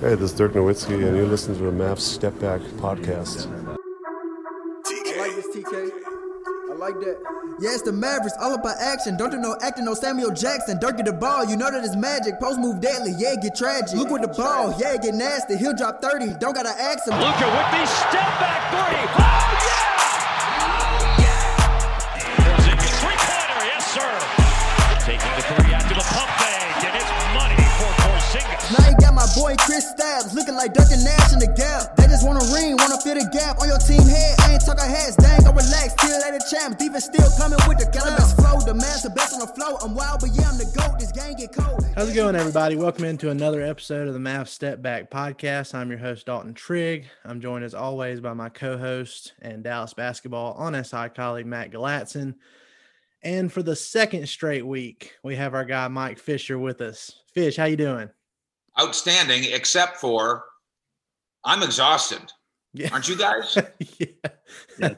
Hey, this is Dirk Nowitzki, and you're listening to the Mavs Step Back podcast. I like this TK. I like that. Yeah, it's the Mavericks, all about action. Don't do no acting, no Samuel Jackson. Dirk get the ball, you know that it's magic. Post move deadly, yeah, get tragic. Look with the ball, yeah, get nasty. He'll drop 30, don't gotta ask him. Luka with the step back three. Oh, yeah! Boy Kristaps looking like Duncan Nash in the gap. They just wanna ring, wanna fill the gap on your team head. I ain't talking heads, dang, go relax. Still at the champs, defense still coming with the cannabis flow. The man's the best on the flow. I'm wild, but yeah, I'm the GOAT. This game get cold. How's it going, everybody? Welcome into another episode of the Mavs Step Back Podcast. I'm your host, Dalton Trigg. I'm joined as always by my co-host and Dallas basketball on SI colleague Matt Galatzan. And for the second straight week, we have our guy Mike Fisher with us. Fish, how you doing? Outstanding, except for I'm exhausted. Yeah. Aren't you guys? yeah.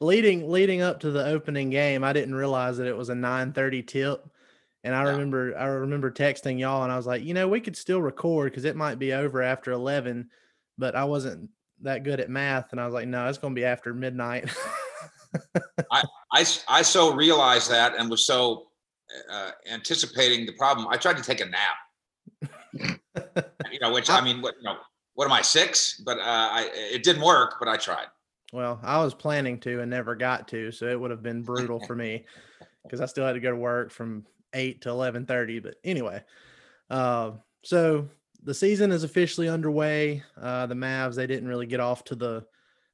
leading leading up to the opening game, I didn't realize that it was a 9:30 tip. And I Yeah. remember I remember texting y'all and I was like, you know, we could still record because it might be over after 11, but I wasn't that good at math. And I was like, no, it's going to be after midnight. I I so realized that and was so uh, anticipating the problem. I tried to take a nap, you know, which I mean, what, you know, what am I six? But uh, I, it didn't work, but I tried. well, I was planning to and never got to, so it would have been brutal for me because I still had to go to work from 8 to 11:30, but anyway. Uh, so the season is officially underway. Uh, the Mavs they didn't really get off to the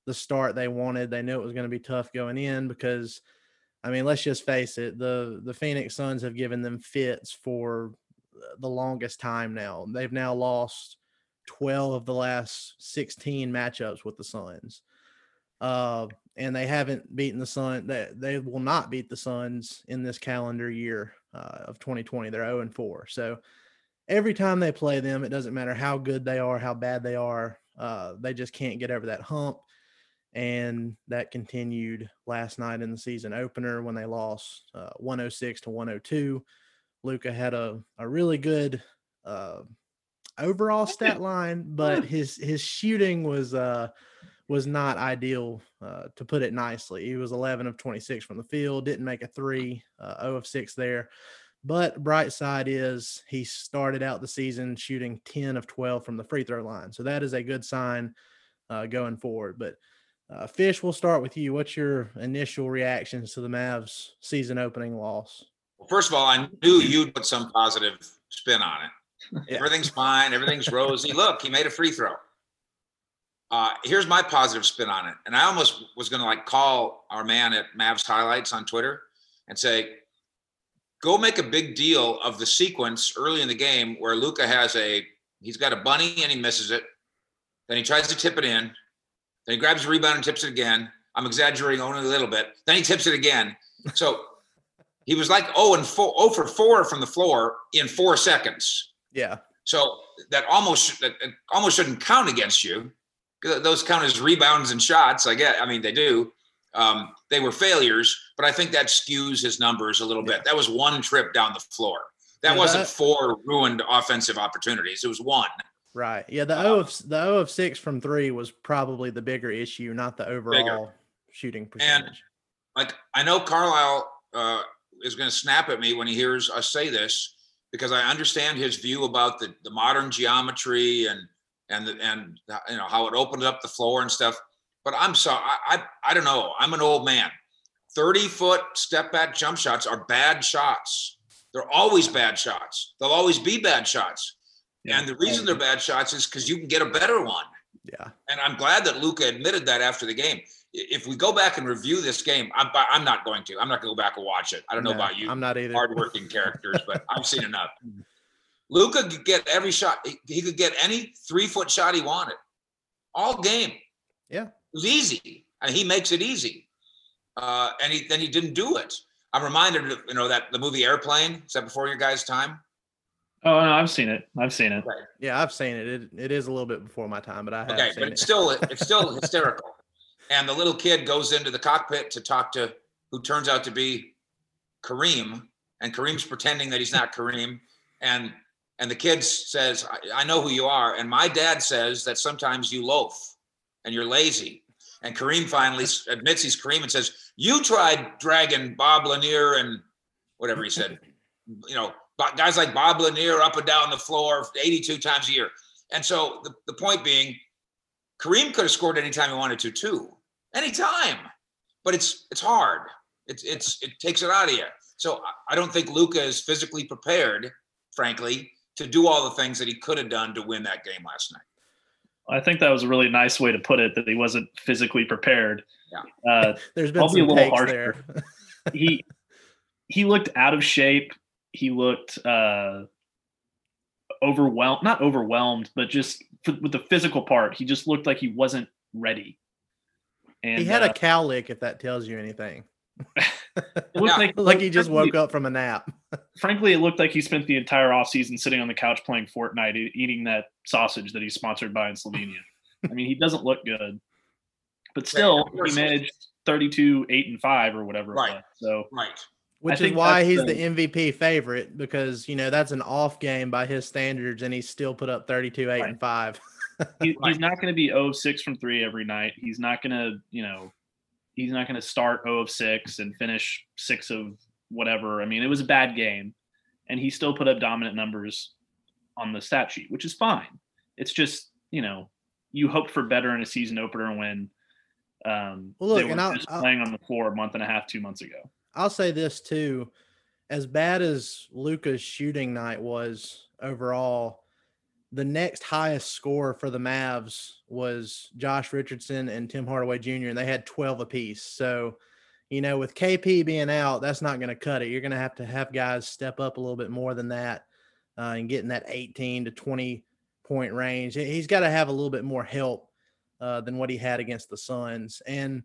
the start they wanted. They knew it was going to be tough going in because I mean, let's just face it, the the Phoenix Suns have given them fits for the longest time now. They've now lost 12 of the last 16 matchups with the Suns. Uh, and they haven't beaten the Sun. They, they will not beat the Suns in this calendar year uh, of 2020. They're 0 and 4. So every time they play them, it doesn't matter how good they are, how bad they are. Uh, they just can't get over that hump. And that continued last night in the season opener when they lost uh, 106 to 102. Luka had a, a really good uh, overall stat line, but his his shooting was uh, was not ideal, uh, to put it nicely. He was 11 of 26 from the field, didn't make a three, uh, 0 of 6 there. But bright side is he started out the season shooting 10 of 12 from the free throw line. So that is a good sign uh, going forward. But uh, Fish, we'll start with you. What's your initial reactions to the Mavs season opening loss? Well, first of all, I knew you'd put some positive spin on it. Yeah. Everything's fine. Everything's rosy. Look, he made a free throw. Uh, here's my positive spin on it. And I almost was going to like call our man at Mavs Highlights on Twitter and say, go make a big deal of the sequence early in the game where Luka has a he's got a bunny and he misses it. Then he tries to tip it in. Then he grabs a rebound and tips it again. I'm exaggerating only a little bit. Then he tips it again. So he was like oh and four, oh for four from the floor in four seconds. Yeah. So that almost that almost shouldn't count against you. Those count as rebounds and shots. I get. I mean, they do. Um, they were failures, but I think that skews his numbers a little bit. That was one trip down the floor. That yeah, wasn't that, four ruined offensive opportunities. It was one. Right. Yeah. The O of the O of six from three was probably the bigger issue, not the overall bigger. shooting percentage. And like I know Carlisle uh, is going to snap at me when he hears us say this because I understand his view about the, the modern geometry and and the, and you know how it opens up the floor and stuff. But I'm sorry, I, I, I don't know. I'm an old man. 30 foot step back jump shots are bad shots. They're always bad shots. They'll always be bad shots. Yeah. And the reason they're bad shots is because you can get a better one. Yeah. And I'm glad that Luka admitted that after the game. If we go back and review this game, I'm, I'm not going to. I'm not going to go back and watch it. I don't know no, about you. I'm not either. Hardworking characters, but I've seen enough. Luka could get every shot. He could get any three foot shot he wanted all game. Yeah it was easy, and he makes it easy. Uh, and he then he didn't do it. I'm reminded of you know that the movie Airplane. Is that before your guys' time? Oh no, I've seen it. I've seen it. Right. Yeah, I've seen it. it. It is a little bit before my time, but I have. Okay, but it's still it's still hysterical. And the little kid goes into the cockpit to talk to who turns out to be Kareem, and Kareem's pretending that he's not Kareem, and and the kid says, I, I know who you are, and my dad says that sometimes you loaf and you're lazy. And Kareem finally admits he's Kareem and says, "You tried dragging Bob Lanier and whatever he said, you know, guys like Bob Lanier up and down the floor 82 times a year." And so the, the point being, Kareem could have scored anytime he wanted to too, anytime. But it's it's hard. It's it's it takes it out of you. So I don't think Luka is physically prepared, frankly, to do all the things that he could have done to win that game last night. I think that was a really nice way to put it that he wasn't physically prepared. Yeah. Uh, There's been some a little harsh there. he he looked out of shape. He looked uh, overwhelmed, not overwhelmed, but just with the physical part, he just looked like he wasn't ready. And he had uh, a cowlick, if that tells you anything. it looked like, like he just woke up from a nap. frankly, it looked like he spent the entire offseason sitting on the couch playing Fortnite, eating that sausage that he's sponsored by in Slovenia. I mean, he doesn't look good, but still, he managed 32, 8, and 5 or whatever. Right. So, right. Which is why he's the, the, MVP favorite because, you know, that's an off game by his standards, and he still put up 32, 8, right. and 5. He, he's not going to be 0 6 from 3 every night. He's not going to, you know, he's not going to start 0 of 6 and finish 6 of whatever. I mean, it was a bad game, and he still put up dominant numbers on the stat sheet, which is fine. It's just, you know, you hope for better in a season opener when um, well, look, they were just I'll, playing on the floor a month and a half, two months ago. I'll say this too. As bad as Luka's shooting night was overall, the next highest score for the Mavs was Josh Richardson and Tim Hardaway Jr., and they had 12 apiece. So, you know, with KP being out, that's not going to cut it. You're going to have to have guys step up a little bit more than that uh, and get in that 18 to 20 point range. He's got to have a little bit more help uh, than what he had against the Suns. And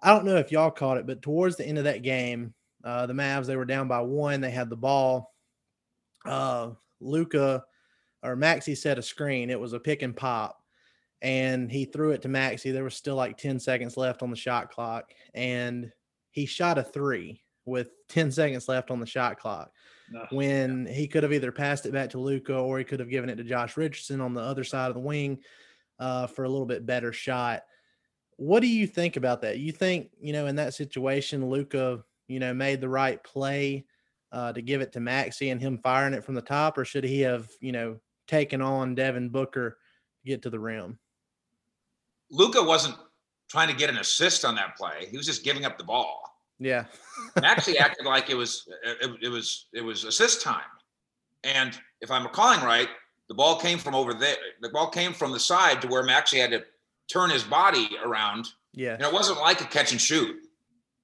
I don't know if y'all caught it, but towards the end of that game, uh, the Mavs, they were down by one. They had the ball. Uh, Luka or Maxi set a screen. It was a pick and pop, and he threw it to Maxi. There was still like 10 seconds left on the shot clock, and he shot a three with 10 seconds left on the shot clock. when he could have either passed it back to Luka or he could have given it to Josh Richardson on the other side of the wing uh, for a little bit better shot. What do you think about that? You think, you know, in that situation, Luka, you know, made the right play uh, to give it to Maxi and him firing it from the top, or should he have, you know, taken on Devin Booker to get to the rim? Luka wasn't trying to get an assist on that play. He was just giving up the ball. Yeah. Maxi acted like it was it, it was it was assist time. And if I'm recalling right, the ball came from over there. The ball came from the side to where Maxi had to turn his body around. Yeah. And it wasn't like a catch and shoot.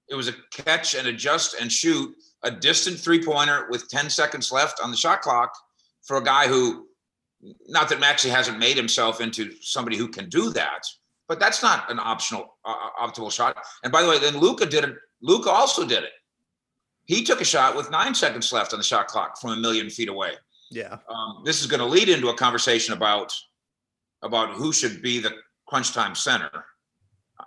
It was a catch and adjust and shoot a distant three pointer with 10 seconds left on the shot clock for a guy who, not that Maxi hasn't made himself into somebody who can do that, but that's not an optional uh, optimal shot. And by the way, then Luka did it. Luka also did it. He took a shot with nine seconds left on the shot clock from a million feet away. Yeah. Um, this is going to lead into a conversation about about who should be the crunch time center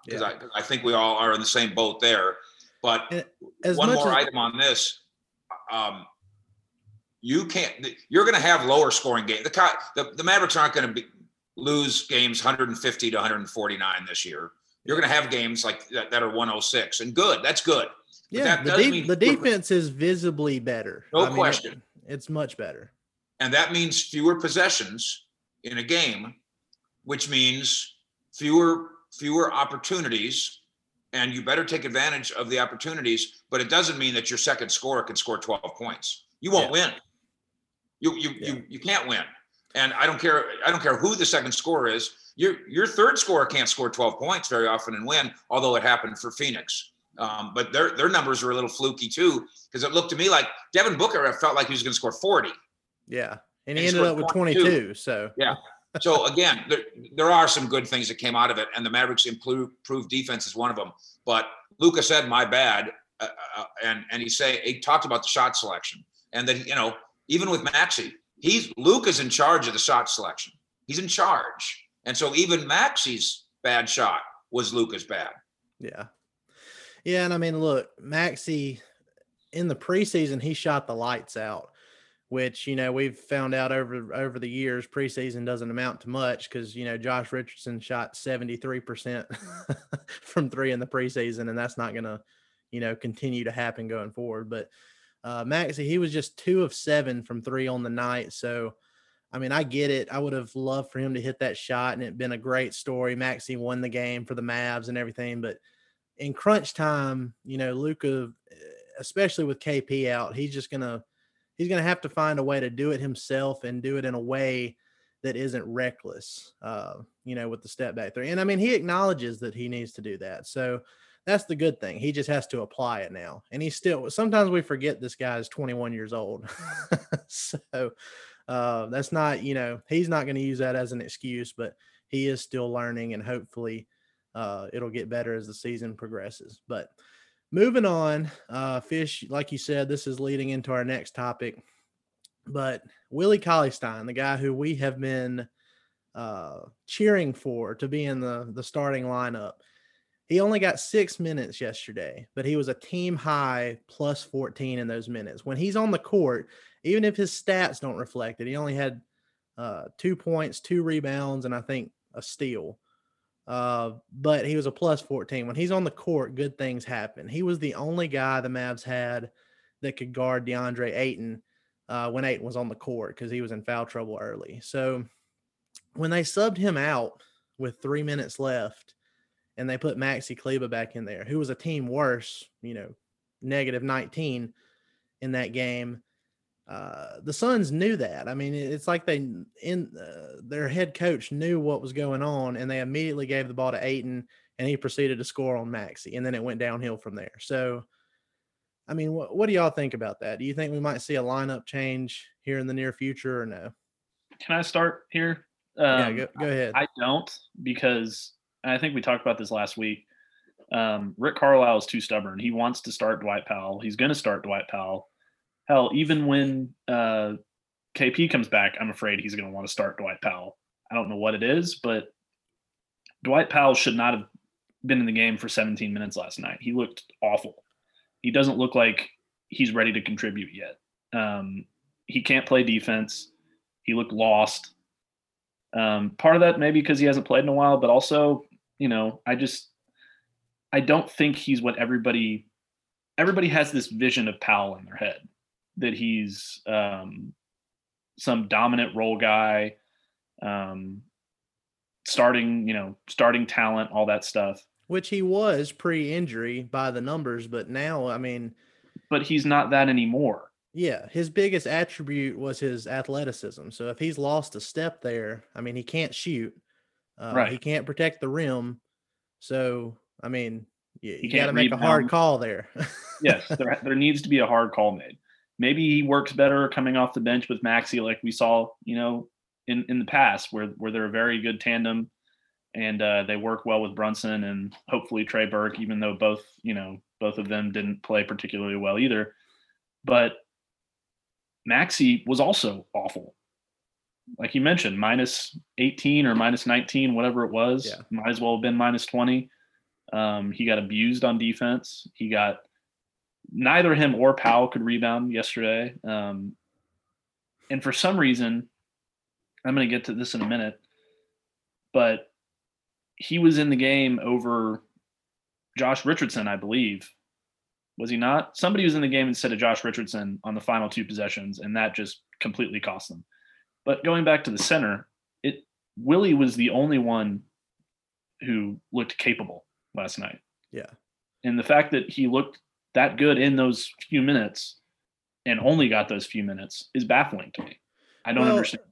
because Yeah. I, I think we all are in the same boat there. But as one more as- item on this. Um, you can't. You're going to have lower scoring games. The, the the Mavericks aren't going to be lose games 150 to 149 this year. You're going to have games like that, that are 106 and good. That's good. But Yeah. that The, de- the defense is visibly better. No I mean, it- question. it's much better. and that means fewer possessions in a game, which means fewer fewer opportunities. And you better take advantage of the opportunities. But it doesn't mean that your second scorer can score 12 points. You won't win. You you Yeah. you you can't win. And I don't care. I don't care who the second scorer is. Your your third scorer can't score 12 points very often and win. Although it happened for Phoenix. Um, but their their numbers were a little fluky too, because it looked to me like Devin Booker. Felt like he was going to score 40. Yeah. And And he he ended up with 22. 22. So, Yeah. So again, there, there are some good things that came out of it, and the Mavericks improved, improved defense is one of them. But Luka said, "My bad," uh, uh, and and he say he talked about the shot selection, and that you know even with Maxi, he's Luka's in charge of the shot selection. He's in charge, and so even Maxi's bad shot was Luka's bad. yeah. Yeah. And I mean, look, Maxi in the preseason, he shot the lights out, which, you know, we've found out over over the years, preseason doesn't amount to much because, you know, Josh Richardson shot 73% from three in the preseason, and that's not going to, you know, continue to happen going forward. But uh, Maxi, he was just two of seven from three on the night. So, I mean, I get it. I would have loved for him to hit that shot, and it'd been a great story. Maxi won the game for the Mavs and everything, but in crunch time, you know, Luka, especially with KP out, he's just gonna he's gonna have to find a way to do it himself and do it in a way that isn't reckless. Uh, you know, with the step back three, and I mean, he acknowledges that he needs to do that. So that's the good thing. He just has to apply it now, and he's still. Sometimes we forget this guy is 21 years old, so uh, that's not you know he's not going to use that as an excuse, but he is still learning, and hopefully uh, it'll get better as the season progresses. But moving on, uh, Fish, like you said, this is leading into our next topic. But Willie Cauley-Stein, the guy who we have been uh, cheering for to be in the, the starting lineup, he only got six minutes yesterday, but he was a team high plus 14 in those minutes. When he's on the court, even if his stats don't reflect it, he only had uh, two points, two rebounds, and I think a steal. Uh, but he was a plus 14. When he's on the court, good things happen. He was the only guy the Mavs had that could guard DeAndre Ayton uh, when Ayton was on the court because he was in foul trouble early. So when they subbed him out with three minutes left and they put Maxi Kleber back in there, who was a team worse, you know, negative 19 in that game. Uh, the Suns knew that. I mean, it's like they in uh, their head coach knew what was going on, and they immediately gave the ball to Ayton, and he proceeded to score on Maxi, and then it went downhill from there. So, I mean, what, what do y'all think about that? Do you think we might see a lineup change here in the near future, or no? Can I start here? Um, yeah, go, go ahead. I don't because I think we talked about this last week. Um, Rick Carlisle is too stubborn. He wants to start Dwight Powell. He's going to start Dwight Powell. Hell, even when uh, KP comes back, I'm afraid he's going to want to start Dwight Powell. I don't know what it is, but Dwight Powell should not have been in the game for 17 minutes last night. He looked awful. He doesn't look like he's ready to contribute yet. Um, he can't play defense. He looked lost. Um, part of that maybe because he hasn't played in a while, but also, you know, I just I don't think he's what everybody everybody has this vision of Powell in their head that he's um, some dominant role guy, um, starting you know starting talent, all that stuff. Which he was pre-injury by the numbers, but now I mean, but he's not that anymore. Yeah, his biggest attribute was his athleticism. So if he's lost a step there, I mean, he can't shoot. Uh, Right. He can't protect the rim. So I mean, you, you got to make a hard call there. yes, there, there needs to be a hard call made. Maybe he works better coming off the bench with Maxi, like we saw, you know, in in the past, where where they're a very good tandem, and uh, they work well with Brunson and hopefully Trey Burke, even though both, you know, both of them didn't play particularly well either. But Maxi was also awful. Like you mentioned, minus 18 or minus 19, whatever it was. Yeah. Might as well have been minus 20. Um, he got abused on defense. He got neither him or Powell could rebound yesterday. Um, and for some reason, I'm going to get to this in a minute, but he was in the game over Josh Richardson, I believe. Was he not? Somebody was in the game instead of Josh Richardson on the final two possessions, and that just completely cost them. But going back to the center, it Willie was the only one who looked capable last night. yeah. And the fact that he looked that good in those few minutes and only got those few minutes is baffling to me. I don't Well, understand.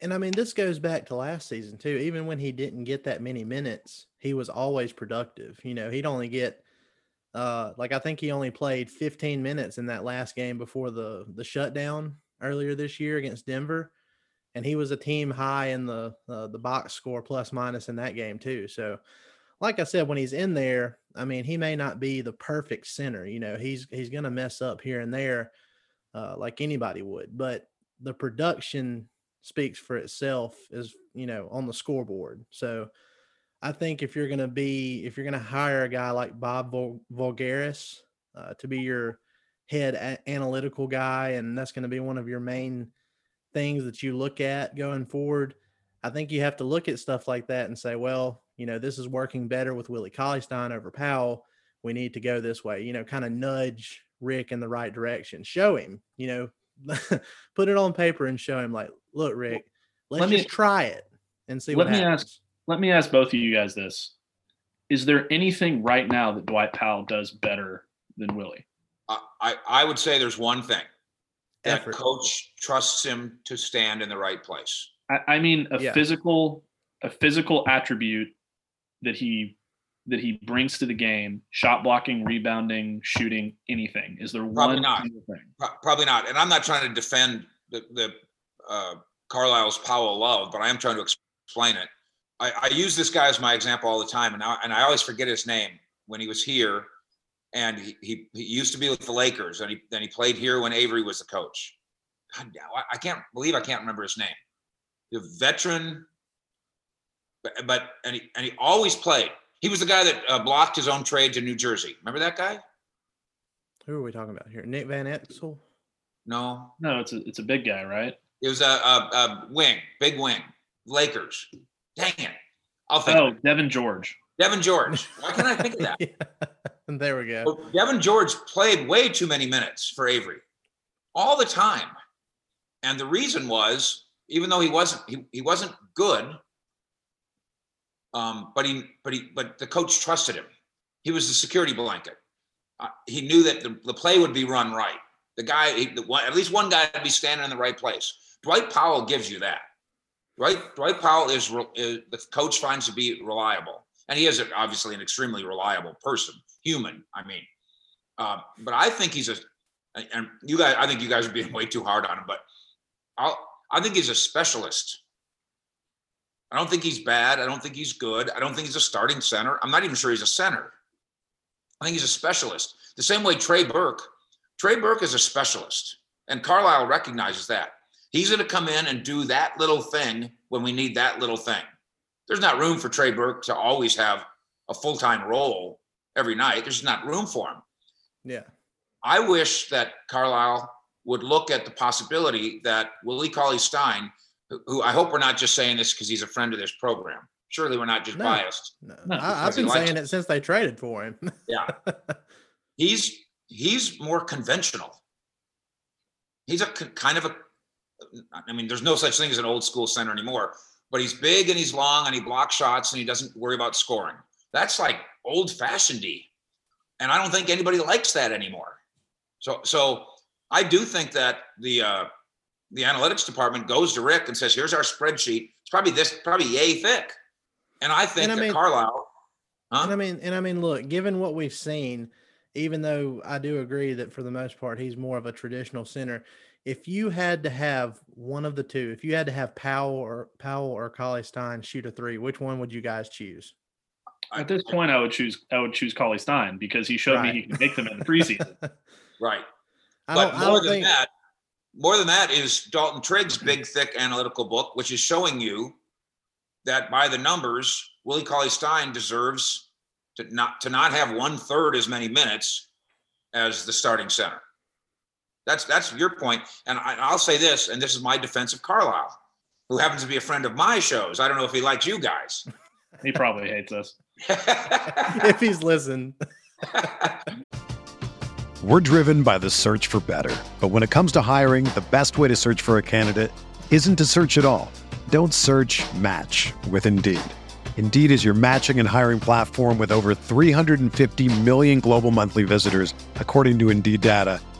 And I mean, this goes back to last season too. Even when he didn't get that many minutes, he was always productive. You know, he'd only get uh like I think he only played 15 minutes in that last game before the the shutdown earlier this year against Denver. And he was a team high in the uh, the box score plus minus in that game too. So like I said, when he's in there, I mean, he may not be the perfect center. You know, he's he's gonna mess up here and there, uh, like anybody would. But the production speaks for itself is you know on the scoreboard. So I think if you're going to be if you're going to hire a guy like Bob Vul- Voulgaris uh, to be your head a- analytical guy, and that's going to be one of your main things that you look at going forward. I think you have to look at stuff like that and say, well, you know, this is working better with Willie Cauley-Stein over Powell. We need to go this way. You know, kind of nudge Rick in the right direction. Show him, you know, put it on paper and show him like, look, Rick, let's let me- just try it and see Let what me happens. ask let me ask both of you guys this. Is there anything right now that Dwight Powell does better than Willie? I, I, I would say there's one thing that Effort. coach trusts him to stand in the right place. I, I mean a Yeah. physical a physical attribute that he that he brings to the game, shot blocking, rebounding, shooting, anything. Is there Probably one not. thing? Pro- Probably not. And I'm not trying to defend the, the uh, Carlisle's Powell love, but I am trying to explain it. I, I use this guy as my example all the time, and I, and I always forget his name when he was here. And he, he, he used to be with the Lakers, and he then he played here when Avery was the coach. God, now I, I can't believe I can't remember his name. The veteran, but, but and he and he always played. He was the guy that uh, blocked his own trade to New Jersey. Remember that guy? Who are we talking about here? Nick Van Exel? No, No, it's a it's a big guy, right? It was a, a, a wing, big wing, Lakers. Dang it. I'll think. Oh. Devean George. Devean George. Why can't I think of that? Yeah. there we go. Devean George played way too many minutes for Avery all the time. And the reason was, even though he wasn't he, he wasn't good, um, but he but he but the coach trusted him. He was the security blanket. Uh, he knew that the, the play would be run right. The guy, he, the one, at least one guy would be standing in the right place. Dwight Powell gives you that. Dwight Dwight Powell is, is the coach finds to be reliable, and he is obviously an extremely reliable person, human. I mean, uh, but I think he's a, and you guys, I think you guys are being way too hard on him, but I'll, I think he's a specialist. I don't think he's bad. I don't think he's good. I don't think he's a starting center. I'm not even sure he's a center. I think he's a specialist. The same way Trey Burke. Trey Burke is a specialist, and Carlisle recognizes that. He's going to come in and do that little thing when we need that little thing. There's not room for Trey Burke to always have a full time role every night. There's not room for him. Yeah. I wish that Carlisle would look at the possibility that Willie Cauley Stein, who, who I hope we're not just saying this because he's a friend of this program. Surely we're not just No. biased. No, No, I, I've been saying it. it since they traded for him. Yeah. he's he's more conventional. He's a kind of a I mean, there's no such thing as an old school center anymore, but he's big and he's long and he blocks shots and he doesn't worry about scoring. That's like old fashioned D. And I don't think anybody likes that anymore. So so I do think that the uh the analytics department goes to Rick and says, here's our spreadsheet. It's probably this, probably yay thick. And I think And I that mean- Carlisle, huh? And I mean, and I mean, look, given what we've seen, even though I do agree that for the most part he's more of a traditional center, if you had to have one of the two, if you had to have Powell or Powell or Cauley Stein shoot a three, which one would you guys choose? At this point, I would choose I would choose Cauley Stein because he showed Right. me he can make them in the preseason. right. I but more than think. that, more than that is Dalton Trigg's big, thick analytical book, which is showing you that by the numbers, Willie Cauley Stein deserves to not to not have one third as many minutes as the starting center. That's that's your point, and I, I'll say this, and this is my defense of Carlisle, who happens to be a friend of my shows. I don't know if he likes you guys. he probably hates us. if he's listened, We're driven by the search for better. But when it comes to hiring, the best way to search for a candidate isn't to search at all. Don't search match with Indeed. Indeed is your matching and hiring platform with over 350 million global monthly visitors, according to Indeed data,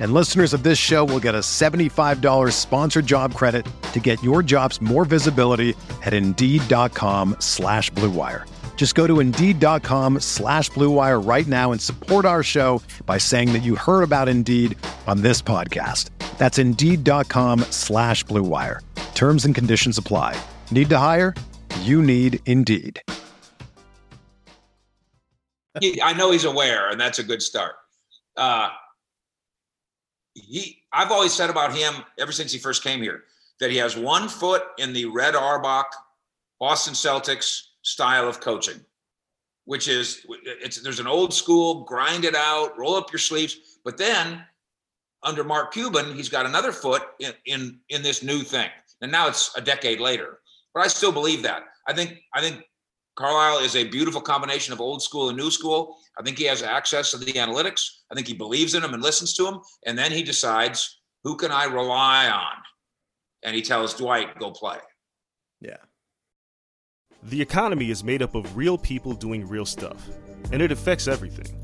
And listeners of this show will get a $75 sponsored job credit to get your jobs more visibility at Indeed.com slash Blue Wire. Just go to Indeed.com slash Blue Wire right now and support our show by saying that you heard about Indeed on this podcast. That's Indeed.com slash Blue Wire. Terms and conditions apply. Need to hire? You need Indeed. I know he's aware, and that's a good start. Uh, he, I've always said about him ever since he first came here that he has one foot in the Red Auerbach, Boston Celtics style of coaching, which is it's there's an old school grind it out, roll up your sleeves, but then under Mark Cuban, he's got another foot in in in this new thing, and now it's a decade later. But I still believe that. I think I think Carlisle is a beautiful combination of old school and new school. I think he has access to the analytics. I think he believes in them and listens to them. And then he decides who can I rely on? And he tells Dwight, go play. yeah. The economy is made up of real people doing real stuff, and it affects everything.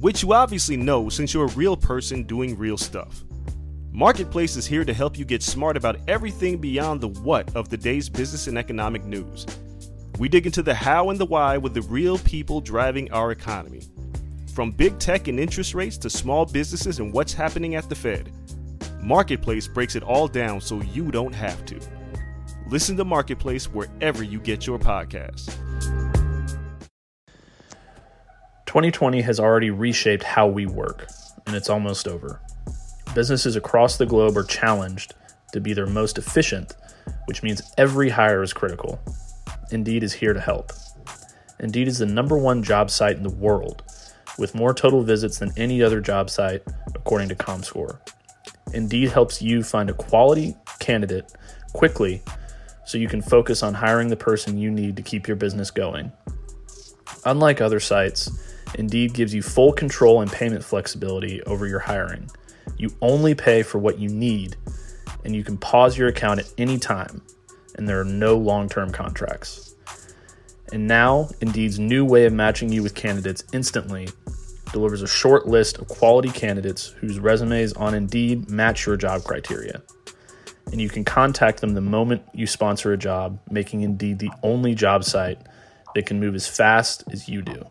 Which you obviously know since you're a real person doing real stuff. Marketplace is here to help you get smart about everything beyond the what of the day's business and economic news. We dig into the how and the why with the real people driving our economy. From big tech and interest rates to small businesses and what's happening at the Fed. Marketplace breaks it all down so you don't have to. Listen to Marketplace wherever you get your podcasts. 2020 has already reshaped how we work, and it's almost over. Businesses across the globe are challenged to be their most efficient, which means every hire is critical. Indeed is here to help. Indeed is the number one job site in the world, with more total visits than any other job site, according to ComScore. Indeed helps you find a quality candidate quickly so you can focus on hiring the person you need to keep your business going. Unlike other sites, Indeed gives you full control and payment flexibility over your hiring. You only pay for what you need, and you can pause your account at any time, and there are no long term contracts. And now, Indeed's new way of matching you with candidates instantly delivers a short list of quality candidates whose resumes on Indeed match your job criteria. And you can contact them the moment you sponsor a job, making Indeed the only job site that can move as fast as you do.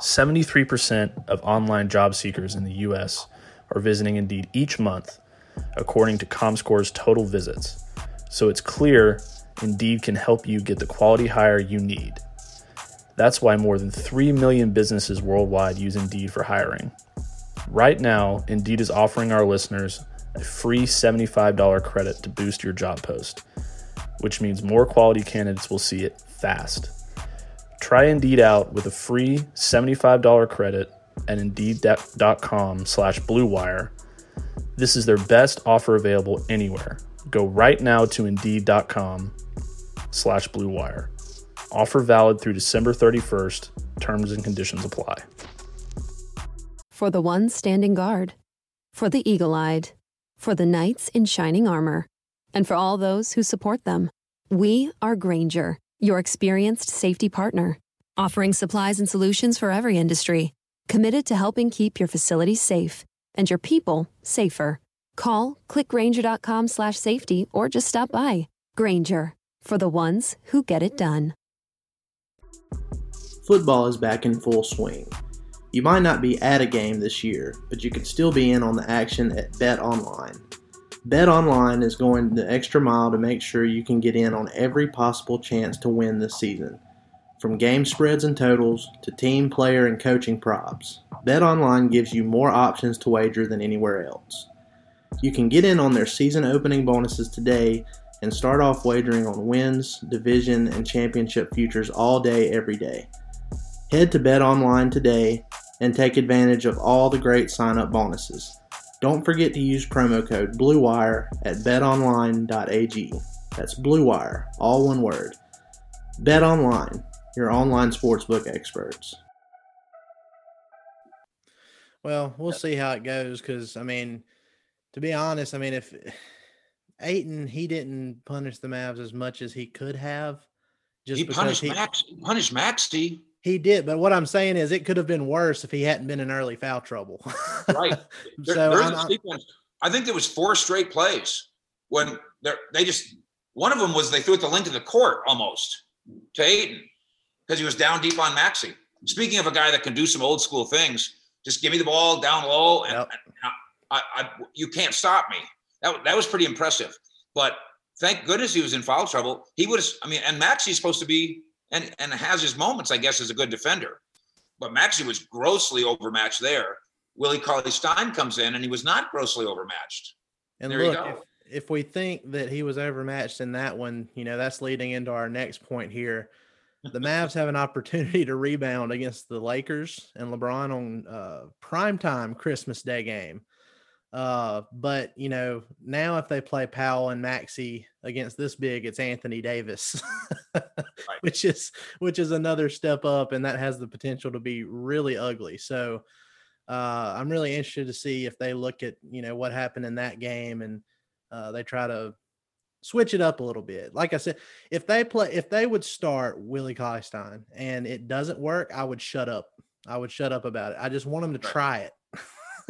73% of online job seekers in the US are visiting Indeed each month, according to ComScore's total visits. So it's clear Indeed can help you get the quality hire you need. That's why more than 3 million businesses worldwide use Indeed for hiring. Right now, Indeed is offering our listeners a free $75 credit to boost your job post, which means more quality candidates will see it fast. Try Indeed out with a free $75 credit at indeed.com slash bluewire. This is their best offer available anywhere. Go right now to indeed.com slash Blue Wire. Offer valid through December 31st. Terms and conditions apply. For the ones standing guard, for the eagle eyed, for the knights in shining armor, and for all those who support them, we are Grainger, your experienced safety partner, offering supplies and solutions for every industry, committed to helping keep your facilities safe and your people safer. Call clickgrainger.com slash safety or just stop by. Grainger, for the ones who get it done. Football is back in full swing. You might not be at a game this year, but you can still be in on the action at Bet Online. Bet Online is going the extra mile to make sure you can get in on every possible chance to win this season. From game spreads and totals to team, player, and coaching props, Bet Online gives you more options to wager than anywhere else. You can get in on their season opening bonuses today and start off wagering on wins, division, and championship futures all day, every day. Head to Bet Online today and take advantage of all the great sign up bonuses. Don't forget to use promo code BLUEWIRE at betonline.ag. That's BLUEWIRE, all one word. Bet Online, your online sportsbook experts. Well, we'll see how it goes because, I mean, to be honest, I mean, if eh, Ayton, he didn't punish the Mavs as much as he could have. Just he punished he, Max, punished Maxi. He did, but what I'm saying is, it could have been worse if he hadn't been in early foul trouble. right. There, so I think there was four straight plays when they just one of them was they threw it the length of the court almost to Ayton because he was down deep on Maxi. Speaking of a guy that can do some old school things, just give me the ball down low, and, yep. and I, I, you can't stop me. That, that was pretty impressive. But thank goodness he was in foul trouble. He was, I mean, and Maxi's supposed to be and and has his moments, I guess, as a good defender. But Maxi was grossly overmatched there. Willie Cauley Stein comes in and he was not grossly overmatched. And there look, if, if we think that he was overmatched in that one, you know, that's leading into our next point here. The Mavs have an opportunity to rebound against the Lakers and LeBron on uh, primetime Christmas Day game. Uh, but you know, now if they play Powell and Maxi against this big, it's Anthony Davis, right. which is which is another step up, and that has the potential to be really ugly. So uh, I'm really interested to see if they look at you know what happened in that game and uh, they try to switch it up a little bit. Like I said, if they play, if they would start Willie Stein and it doesn't work, I would shut up. I would shut up about it. I just want them to try it.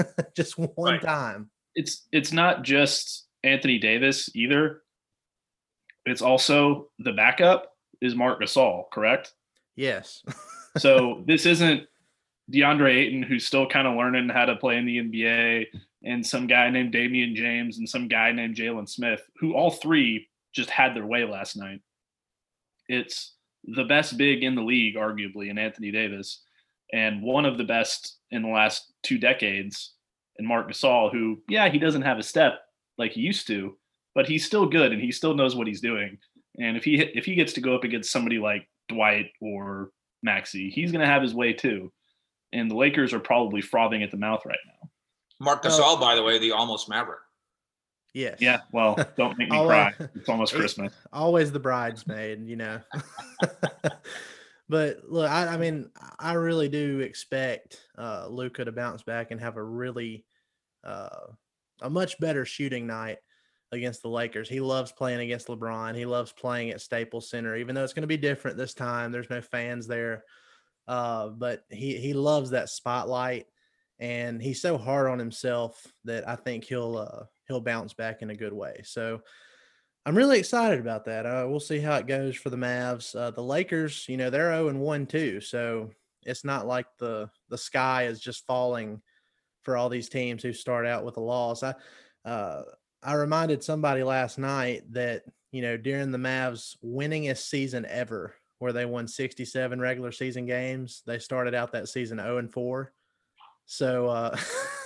just one right. time. It's it's not just Anthony Davis either. It's also the backup is Marc Gasol, correct? Yes. so this isn't DeAndre Ayton who's still kind of learning how to play in the NBA and some guy named Damian James and some guy named Jalen Smith, who all three just had their way last night. It's the best big in the league, arguably, in Anthony Davis, and one of the best in the last two decades and Marc Gasol, who, yeah, he doesn't have a step like he used to, but he's still good and he still knows what he's doing. And if he if he gets to go up against somebody like Dwight or Maxi, he's going to have his way too. And the Lakers are probably frothing at the mouth right now. Marc Gasol, by the way, the almost Maverick. Yes. Yeah. Well, don't make me cry. It's almost Christmas. Always the bridesmaid, you know. But look, I, I mean, I really do expect uh, Luka to bounce back and have a really uh, a much better shooting night against the Lakers. He loves playing against LeBron. He loves playing at Staples Center, even though it's going to be different this time. There's no fans there, uh, but he he loves that spotlight, and he's so hard on himself that I think he'll uh, he'll bounce back in a good way. So I'm really excited about that. Uh, we'll see how it goes for the Mavs. Uh, the Lakers, you know, they're 0 and 1 too, so it's not like the the sky is just falling for all these teams who start out with a loss. I uh, I reminded somebody last night that you know during the Mavs' winningest season ever where they won 67 regular season games. They started out that season 0 and 4. So, uh,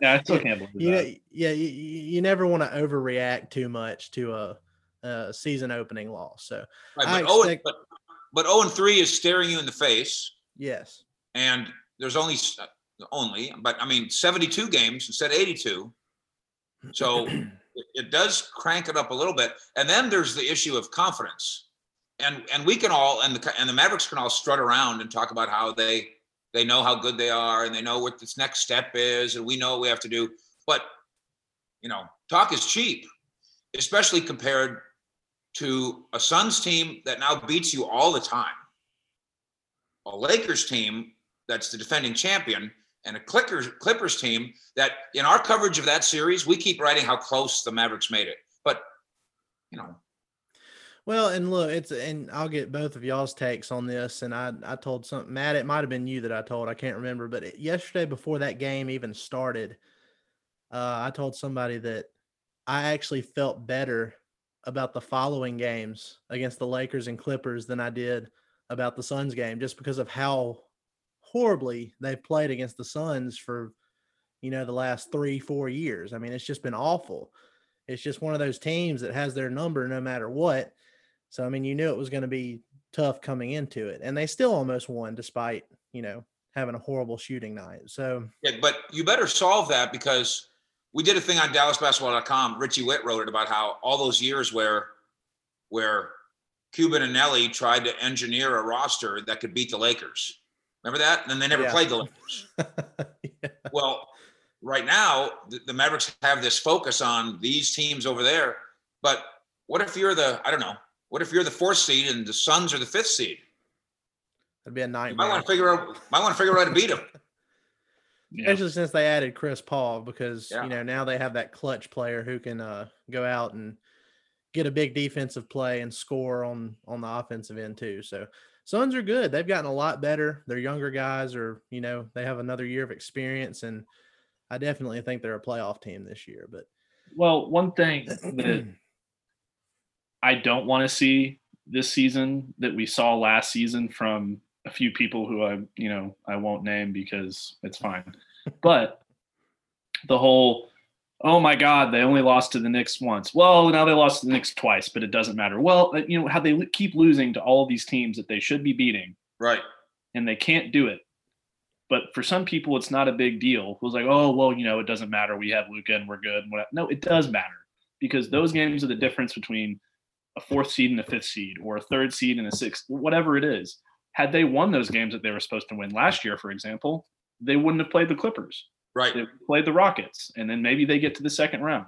yeah, I still can't believe you that. Know, yeah, you, you never want to overreact too much to a, a season opening loss. So, right, but, oh expect, 0, but, but 0 and 3 is staring you in the face. Yes. And there's only, uh, only, but I mean, 72 games instead of 82. So it does crank it up a little bit. And then there's the issue of confidence. And and we can all and the and the Mavericks can all strut around and talk about how they they know how good they are and they know what this next step is and we know what we have to do. But you know, talk is cheap, especially compared to a Suns team that now beats you all the time. A Lakers team that's the defending champion and a Clippers Clippers team that in our coverage of that series, we keep writing how close the Mavericks made it. Well, and look, it's and I'll get both of y'all's takes on this. And I I told some Matt, it might have been you that I told, I can't remember, but yesterday before that game even started, uh, I told somebody that I actually felt better about the following games against the Lakers and Clippers than I did about the Suns game, just because of how horribly they've played against the Suns for, you know, the last three, four years. I mean, it's just been awful. It's just one of those teams that has their number no matter what. So, I mean, you knew it was going to be tough coming into it. And they still almost won despite, you know, having a horrible shooting night. So, yeah, but you better solve that because we did a thing on DallasBasketball.com. Richie Whitt wrote it about how all those years where, where Cuban and Nelly tried to engineer a roster that could beat the Lakers Remember that? And then they never yeah. played the Lakers. yeah. Well, right now the, the, Mavericks have this focus on these teams over there. But what if you're the I don't know? What if you're the fourth seed and the Suns are the fifth seed? That'd be a nightmare. You might want to figure out. Might want to figure out how to beat them. Especially since they added Chris Paul, because yeah. you know now they have that clutch player who can uh, go out and get a big defensive play and score on on the offensive end too. So Suns are good. They've gotten a lot better. They're younger guys, or you know, they have another year of experience, and I definitely think they're a playoff team this year. But well, one thing that I don't want to see this season that we saw last season from a few people who I, you know, I won't name because it's fine. but the whole oh my God, they only lost to the Knicks once. Well, now they lost to the Knicks twice, but it doesn't matter. Well, uh, you know how they keep losing to all these teams that they should be beating, right? And they can't do it. But for some people, it's not a big deal. It was like, oh well, you know, it doesn't matter. We have Luka and we're good. No, it does matter because those games are the difference between a fourth seed and a fifth seed, or a third seed and a sixth, whatever it is. Had they won those games that they were supposed to win last year, for example, they wouldn't have played the Clippers. Right. They played the Rockets, and then maybe they get to the second round.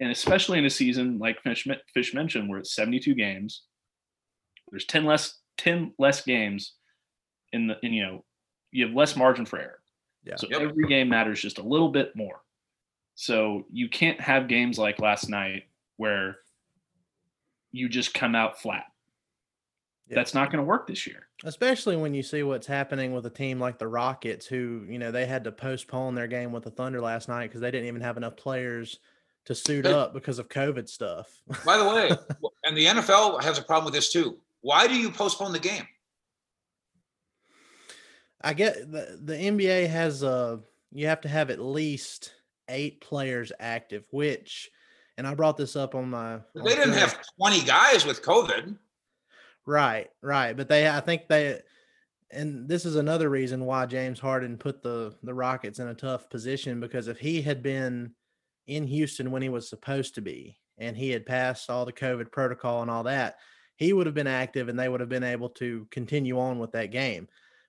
And especially in a season like Fish, Fish mentioned, where it's 72 games, there's 10 less 10 less games in the in you know you have less margin for error. Yeah. So yep. every game matters just a little bit more. So you can't have games like last night where you just come out flat. That's not going to work this year. Especially when you see what's happening with a team like the Rockets, who, you know, they had to postpone their game with the Thunder last night because they didn't even have enough players to suit hey, up because of COVID stuff. by the way, and the NFL has a problem with this too. Why do you postpone the game? I get the, the NBA has a, you have to have at least eight players active, which, and I brought this up on my. They didn't Twitter. have 20 guys with COVID. Right, right. But they, I think they, and this is another reason why James Harden put the the Rockets in a tough position because if he had been in Houston when he was supposed to be and he had passed all the COVID protocol and all that, he would have been active and they would have been able to continue on with that game.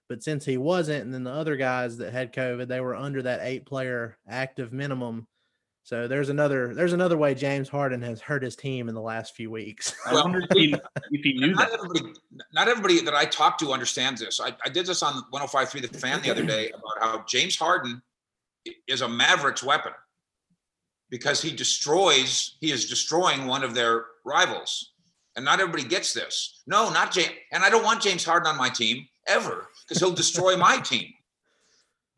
But since he wasn't, and then the other guys that had COVID, they were under that eight player active minimum so there's another there's another way James Harden has hurt his team in the last few weeks. I wonder if he, if he knew not that. Everybody, not everybody that I talked to understands this. I, I did this on 105.3 The Fan the other day about how James Harden is a Mavericks weapon because he destroys, he is destroying one of their rivals. And not everybody gets this. No, not James. And I don't want James Harden on my team ever because he'll destroy my team.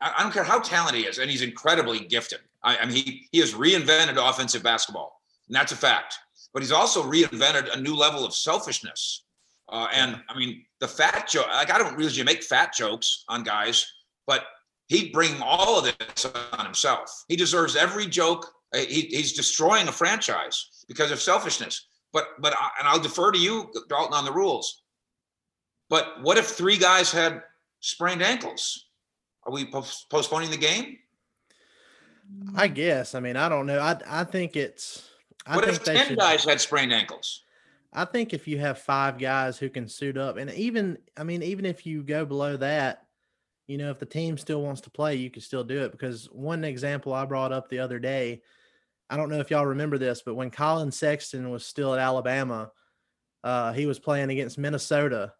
I, I don't care how talented he is, and he's incredibly gifted. I, I mean, he, he has reinvented offensive basketball, and that's a fact. But he's also reinvented a new level of selfishness, Uh, and I mean, the fat joke, like I don't usually make fat jokes on guys, but he'd bring all of this on himself. He deserves every joke. Uh, he, he's destroying a franchise because of selfishness. But, but, I, and I'll defer to you, Dalton, on the rules. But what if three guys had sprained ankles? Are we postponing the game? I guess. I mean, I don't know. I I think it's. I what think if ten should, guys had sprained ankles? I think if you have five guys who can suit up, and even I mean, even if you go below that, you know, if the team still wants to play, you can still do it. Because one example I brought up the other day, I don't know if y'all remember this, but when Collin Sexton was still at Alabama, uh, he was playing against Minnesota,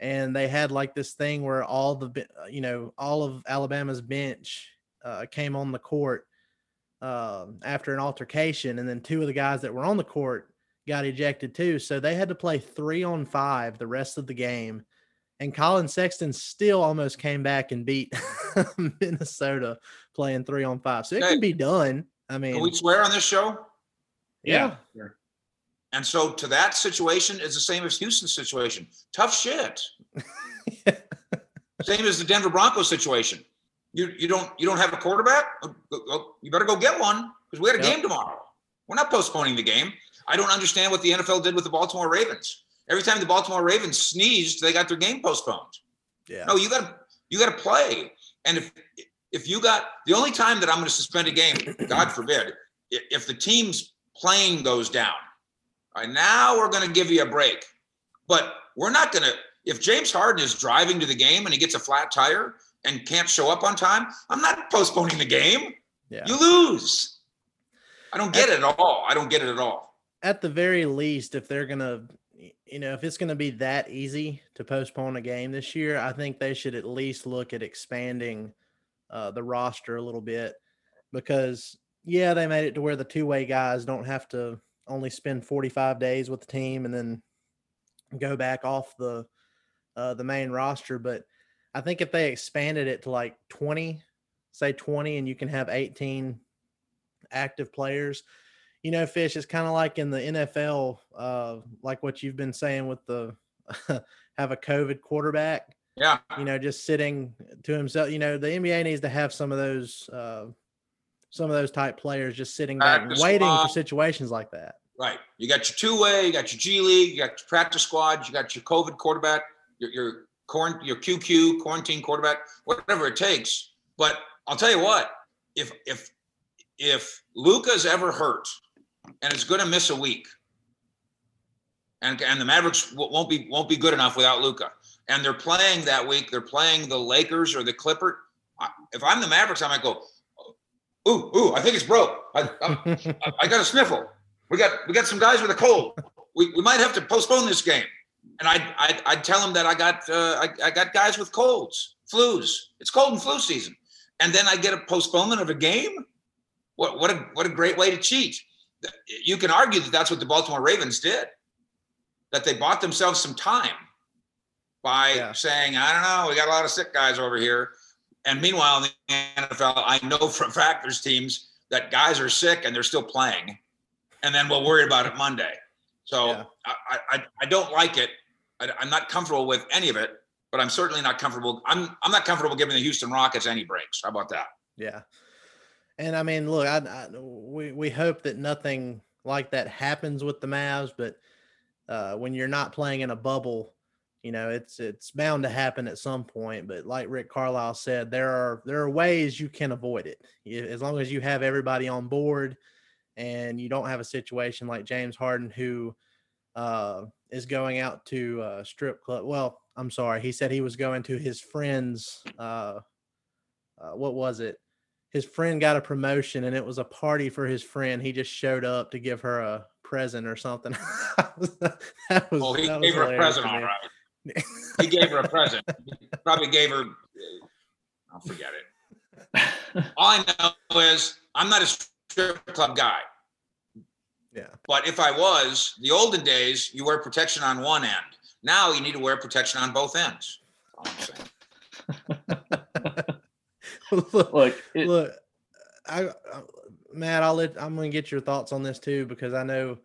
and they had like this thing where all the you know all of Alabama's bench uh, came on the court uh, after an altercation, and then two of the guys that were on the court got ejected too. So they had to play three on five the rest of the game. And Collin Sexton still almost came back and beat Minnesota playing three on five. So it can be done. I mean, can we swear on this show? Yeah. yeah. And so to that situation is the same as Houston's situation. Tough shit. Same as the Denver Broncos situation. You you don't you don't have a quarterback? Oh, you better go get one because we got a yep. game tomorrow. We're not postponing the game. I don't understand what the NFL did with the Baltimore Ravens. Every time the Baltimore Ravens sneezed, they got their game postponed. Yeah. No, you got to you got to play. And if if you got the only time that I'm going to suspend a game, God forbid, if the team's playing goes down, all right, now we're going to give you a break. But we're not going to. If James Harden is driving to the game and he gets a flat tire and can't show up on time, I'm not postponing the game. Yeah. You lose. I don't get at, it at all. I don't get it at all. At the very least, if they're gonna, you know, if it's gonna be that easy to postpone a game this year, I think they should at least look at expanding uh, the roster a little bit because yeah, they made it to where the two way guys don't have to only spend 45 days with the team and then go back off the uh, the main roster. But I think if they expanded it to like 20, say 20, and you can have 18 active players, you know, Fish is kind of like in the NFL, uh, like what you've been saying with the have a COVID quarterback. Yeah. You know, just sitting to himself. You know, the NBA needs to have some of those, uh, some of those type players just sitting back waiting squad. for situations like that. Right. You got your two way, you got your G League, you got your practice squad, you got your COVID quarterback, your, your your QQ, quarantine quarterback, whatever it takes. But I'll tell you what, if if if Luka's ever hurt and is going to miss a week, and and the Mavericks won't be won't be good enough without Luka, and they're playing that week, they're playing the Lakers or the Clipper. If I'm the Mavericks, I might go, ooh, ooh, I think it's broke. I, I, I got a sniffle. We got we got some guys with a cold. We, we might have to postpone this game and I'd, I'd, I'd tell them that I got uh, I, I got guys with colds, flus. It's cold and flu season, and then I get a postponement of a game. What what a what a great way to cheat. You can argue that that's what the Baltimore Ravens did, that they bought themselves some time by yeah. saying, I don't know, we got a lot of sick guys over here. And meanwhile, in the NFL, I know from fact there's teams that guys are sick and they're still playing, and then we'll worry about it Monday. So yeah. I, I I don't like it I, am not comfortable with any of it, but I'm certainly not comfortable. I'm I'm not comfortable giving the Houston Rockets any breaks. How about that? Yeah, and I mean, look, I, I we we hope that nothing like that happens with the Mavs, but uh, when you're not playing in a bubble, you know it's it's bound to happen at some point. But like Rick Carlisle said, there are there are ways you can avoid it as long as you have everybody on board, and you don't have a situation like James Harden who uh, is going out to a strip club. Well, I'm sorry. He said he was going to his friend's. Uh, uh, what was it? His friend got a promotion, and it was a party for his friend. He just showed up to give her a present or something. that was, well, he gave her a present, all right. he gave her a present. He probably gave her. I'll forget it. All I know is I'm not a strip club guy. Yeah. But if I was, the olden days, you wear protection on one end. Now you need to wear protection on both ends. look, look, it, look, I, I, Matt, I'll let, I'm going to get your thoughts on this too because I know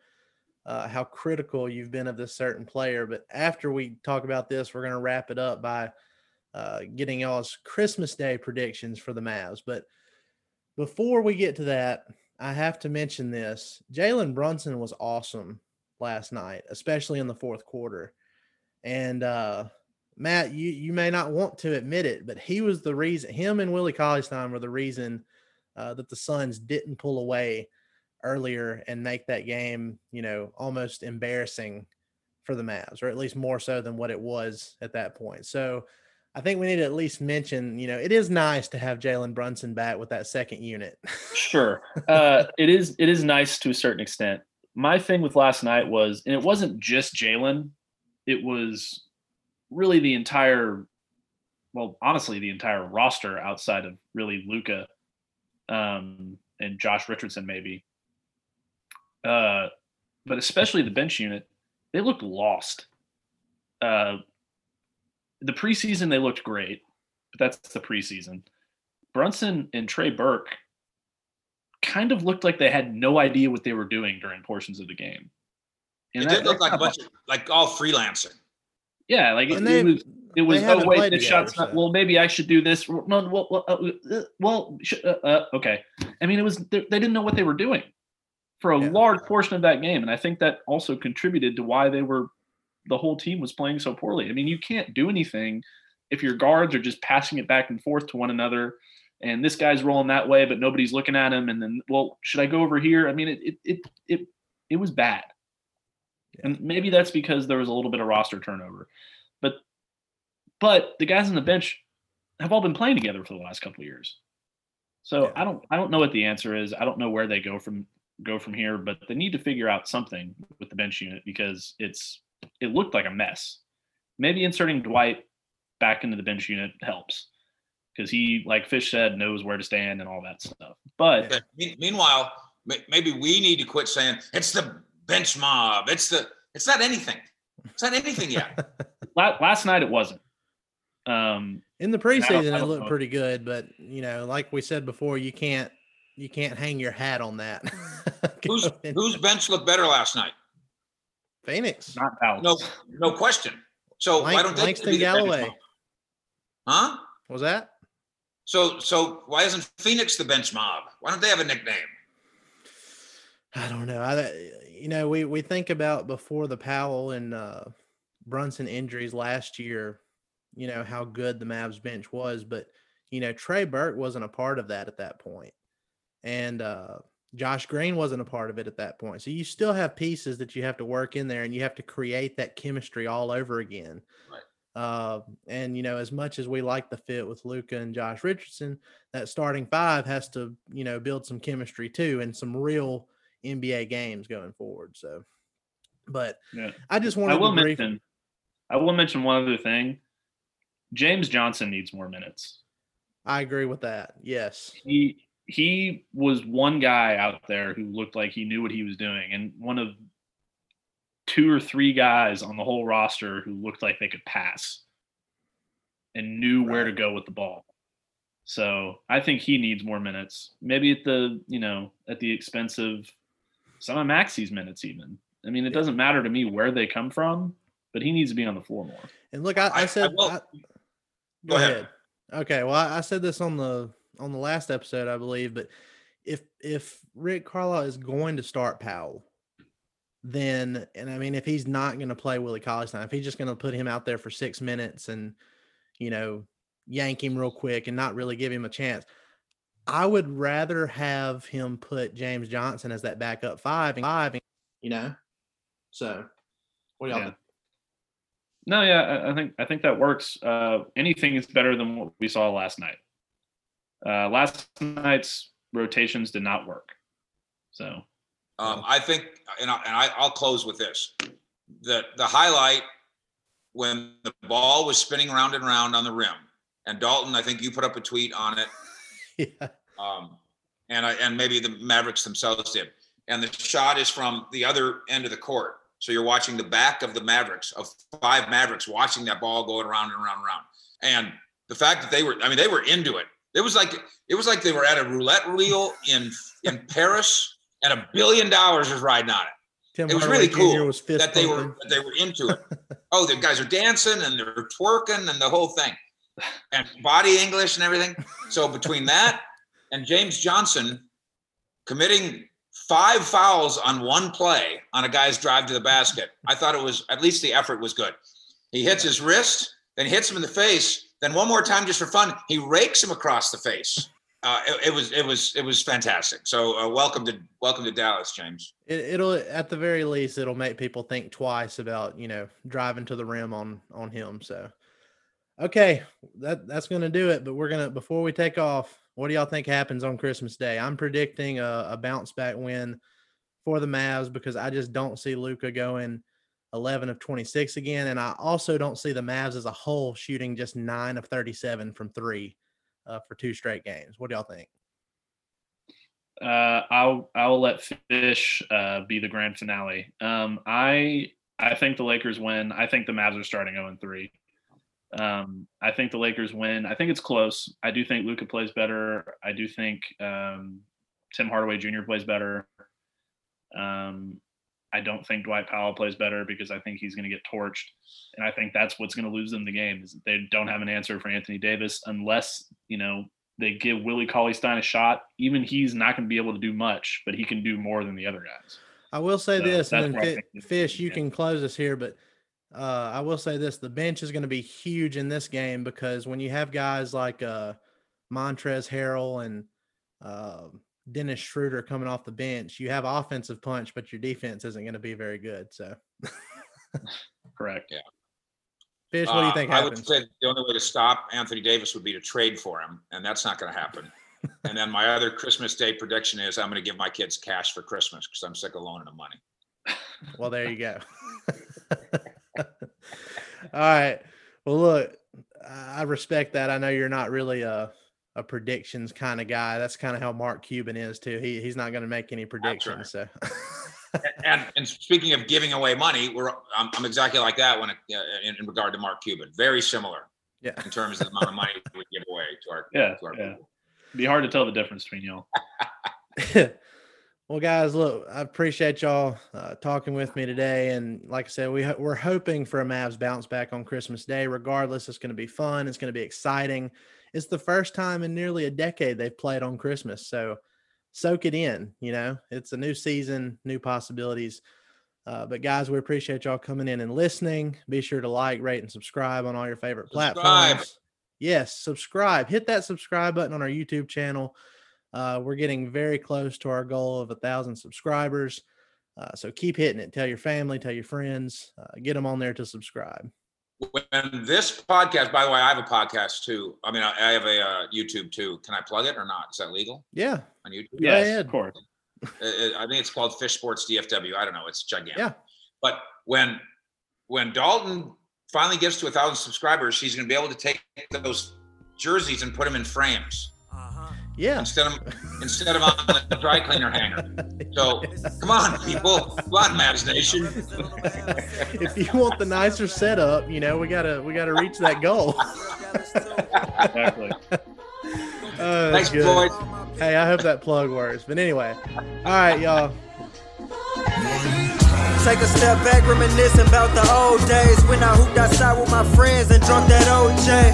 uh, how critical you've been of this certain player. But after we talk about this, we're going to wrap it up by uh, getting y'all's Christmas Day predictions for the Mavs. But before we get to that, I have to mention this Jalen Brunson was awesome last night, especially in the fourth quarter. And uh, Matt, you, you may not want to admit it, but he was the reason, him and Willie Stein were the reason uh, that the Suns didn't pull away earlier and make that game, you know, almost embarrassing for the Mavs, or at least more so than what it was at that point. So I think we need to at least mention, you know, it is nice to have Jalen Brunson back with that second unit. sure. Uh, it is it is nice to a certain extent. My thing with last night was, and it wasn't just Jalen, it was really the entire well, honestly, the entire roster outside of really Luka um, and Josh Richardson, maybe. Uh, but especially the bench unit, they looked lost. Uh, the preseason they looked great, but that's the preseason. Brunson and Trey Burke kind of looked like they had no idea what they were doing during portions of the game. And it that, did look like a bunch of like all freelancing. Yeah, like it, they, it, was. It was oh wait, the shot's not. Well, maybe I should do this. No, well, well, uh, well uh, uh, okay. I mean, it was they, they didn't know what they were doing for a yeah. large portion of that game. And I think that also contributed to why they were the whole team was playing so poorly. I mean, you can't do anything if your guards are just passing it back and forth to one another and this guy's rolling that way, but nobody's looking at him. And then, well, should I go over here? I mean, it it it it, it was bad. Yeah. And maybe that's because there was a little bit of roster turnover. But but the guys on the bench have all been playing together for the last couple of years. So yeah. I don't I don't know what the answer is. I don't know where they go from go from here, but they need to figure out something with the bench unit because it's it looked like a mess. Maybe inserting Dwight back into the bench unit helps because he, like Fish said, knows where to stand and all that stuff. But yeah. meanwhile, maybe we need to quit saying it's the bench mob. It's the it's not anything. It's not anything yet. Last night it wasn't. Um, in the preseason, it looked know. pretty good, but you know, like we said before, you can't you can't hang your hat on that. whose whose bench looked better last night? Phoenix. Not Dallas. No, no question. So Lank, why don't they Langston Galloway? Huh? What was that? So so why isn't Phoenix the bench mob? Why don't they have a nickname? I don't know. I you know we we think about before the Powell and uh, Brunson injuries last year. You know how good the Mavs bench was, but you know Trey Burke wasn't a part of that at that point and uh, Josh Green wasn't a part of it at that point. So you still have pieces that you have to work in there, and you have to create that chemistry all over again. Right. Uh, and you know, as much as we like the fit with Luka and Josh Richardson, that starting five has to you know build some chemistry too, and some real NBA games going forward. So, but yeah. I just want I will mention. I will mention one other thing. James Johnson needs more minutes. I agree with that. Yes. He he was one guy out there who looked like he knew what he was doing, and one of two or three guys on the whole roster who looked like they could pass and knew right. where to go with the ball. So I think he needs more minutes. Maybe at the you know at the expense of some of Maxi's minutes. Even I mean, it doesn't matter to me where they come from, but he needs to be on the floor more. And look, I, I said, I, I, go, go ahead. ahead. Okay, well, I said this on the on the last episode, I believe. But if if Rick Carlisle is going to start Powell, then and I mean if he's not going to play Willie Cauley Stein, if he's just going to put him out there for six minutes and you know yank him real quick and not really give him a chance, I would rather have him put James Johnson as that backup five and five, and, you know. So, what do y'all yeah. think? No, yeah, I think I think that works. Uh, anything is better than what we saw last night. Uh, last night's rotations did not work. So um, I think, and, I, and I, I'll close with this: the the highlight when the ball was spinning round and round on the rim, and Dalton, I think you put up a tweet on it. yeah. Um, and I and maybe the Mavericks themselves did. And the shot is from the other end of the court. So you're watching the back of the Mavericks, of five Mavericks, watching that ball going around and around and around. And the fact that they were, I mean, they were into it. It was like it was like they were at a roulette wheel in in Paris, and a billion dollars was riding on it. Tim it was really cool was that they were that they were into it. oh, the guys are dancing and they're twerking and the whole thing, and body English and everything. So between that and James Johnson committing five fouls on one play on a guy's drive to the basket, I thought it was at least the effort was good. He hits his wrist, then hits him in the face, then one more time just for fun, he rakes him across the face uh, it, it, was it was it was fantastic. So uh, welcome to welcome to Dallas, James. It, will at the very least it'll make people think twice about you know driving to the rim on on him. So okay, that that's gonna do it. But we're gonna before we take off, what do y'all think happens on Christmas Day? I'm predicting a, a bounce back win for the Mavs because I just don't see Luka going. 11 of 26 again. And I also don't see the Mavs as a whole shooting just nine of 37 from three uh, for two straight games. What do y'all think? Uh, I'll I'll let Fish uh, be the grand finale. Um, I I think the Lakers win. I think the Mavs are starting 0 3. Um, I think the Lakers win. I think it's close. I do think Luka plays better. I do think um, Tim Hardaway Jr. plays better. Um, I don't think Dwight Powell plays better because I think he's going to get torched, and I think that's what's going to lose them the game. Is they don't have an answer for Anthony Davis unless you know they give Willie Cauley Stein a shot. Even he's not going to be able to do much, but he can do more than the other guys. I will say so this, and then Fish, you can close us here, but uh, I will say this: the bench is going to be huge in this game because when you have guys like uh, Montrezl Harrell and uh, Dennis Schroeder coming off the bench, you have offensive punch, but your defense isn't going to be very good. So, correct. Yeah. Fish, what do you uh, think? Uh, I would say the only way to stop Anthony Davis would be to trade for him, and that's not going to happen. and then my other Christmas Day prediction is I'm going to give my kids cash for Christmas because I'm sick of loaning them money. well, there you go. All right. Well, look, I respect that. I know you're not really a a predictions kind of guy. That's kind of how Mark Cuban is too. He he's not going to make any predictions. Right. So. and, and speaking of giving away money, we're I'm, I'm exactly like that when it, uh, in, in, regard to Mark Cuban. Very similar. Yeah. In terms of the amount of money we give away to our yeah to our yeah. People. It'd be hard to tell the difference between y'all. well, guys, look, I appreciate y'all uh, talking with me today, and like I said, we we're hoping for a Mavs bounce back on Christmas Day. Regardless, it's going to be fun. It's going to be exciting it's the first time in nearly a decade they've played on Christmas. So soak it in. You know, it's a new season, new possibilities. Uh, but guys, we appreciate y'all coming in and listening. Be sure to like, rate, and subscribe on all your favorite subscribe. platforms. Yes, subscribe. Hit that subscribe button on our YouTube channel. Uh, we're getting very close to our goal of a thousand subscribers. Uh, so keep hitting it. Tell your family, tell your friends, uh, get them on there to subscribe when this podcast, by the way, I have a podcast too. I mean, I, I have a uh, YouTube too. Can I plug it or not? Is that legal? Yeah. On YouTube? Yes, yeah, of course. I think it's called Fish Sports DFW. I don't know. It's gigantic. Yeah. But when when Dalton finally gets to a thousand subscribers, he's going to be able to take those jerseys and put them in frames. Yeah. Instead of instead of on the dry cleaner hanger. So come on, people. Come on, Mavs Nation. if you want the nicer setup, you know, we gotta we gotta reach that goal. exactly. Uh, Thanks, good. boys. Hey, I hope that plug works. But anyway, all right, y'all. Take a step back, reminiscing about the old days when I hooped outside with my friends and drunk that OJ.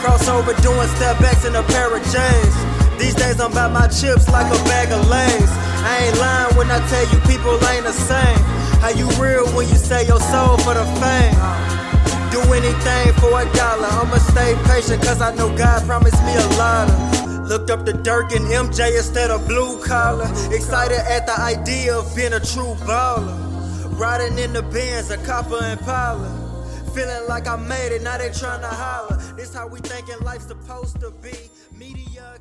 Crossover doing step backs in a pair of J's. These days I'm about my chips like a bag of lays. I ain't lying when I tell you people ain't the same. How you real when you sell your soul for the fame? Do anything for a dollar. I'ma stay patient cause I know God promised me a lot of. Looked up the Dirk and MJ instead of blue collar. Excited at the idea of being a true baller. Riding in the Benz, a copper and Impala. Feeling like I made it, now they trying to holler. This how we thinking life's supposed to be. Media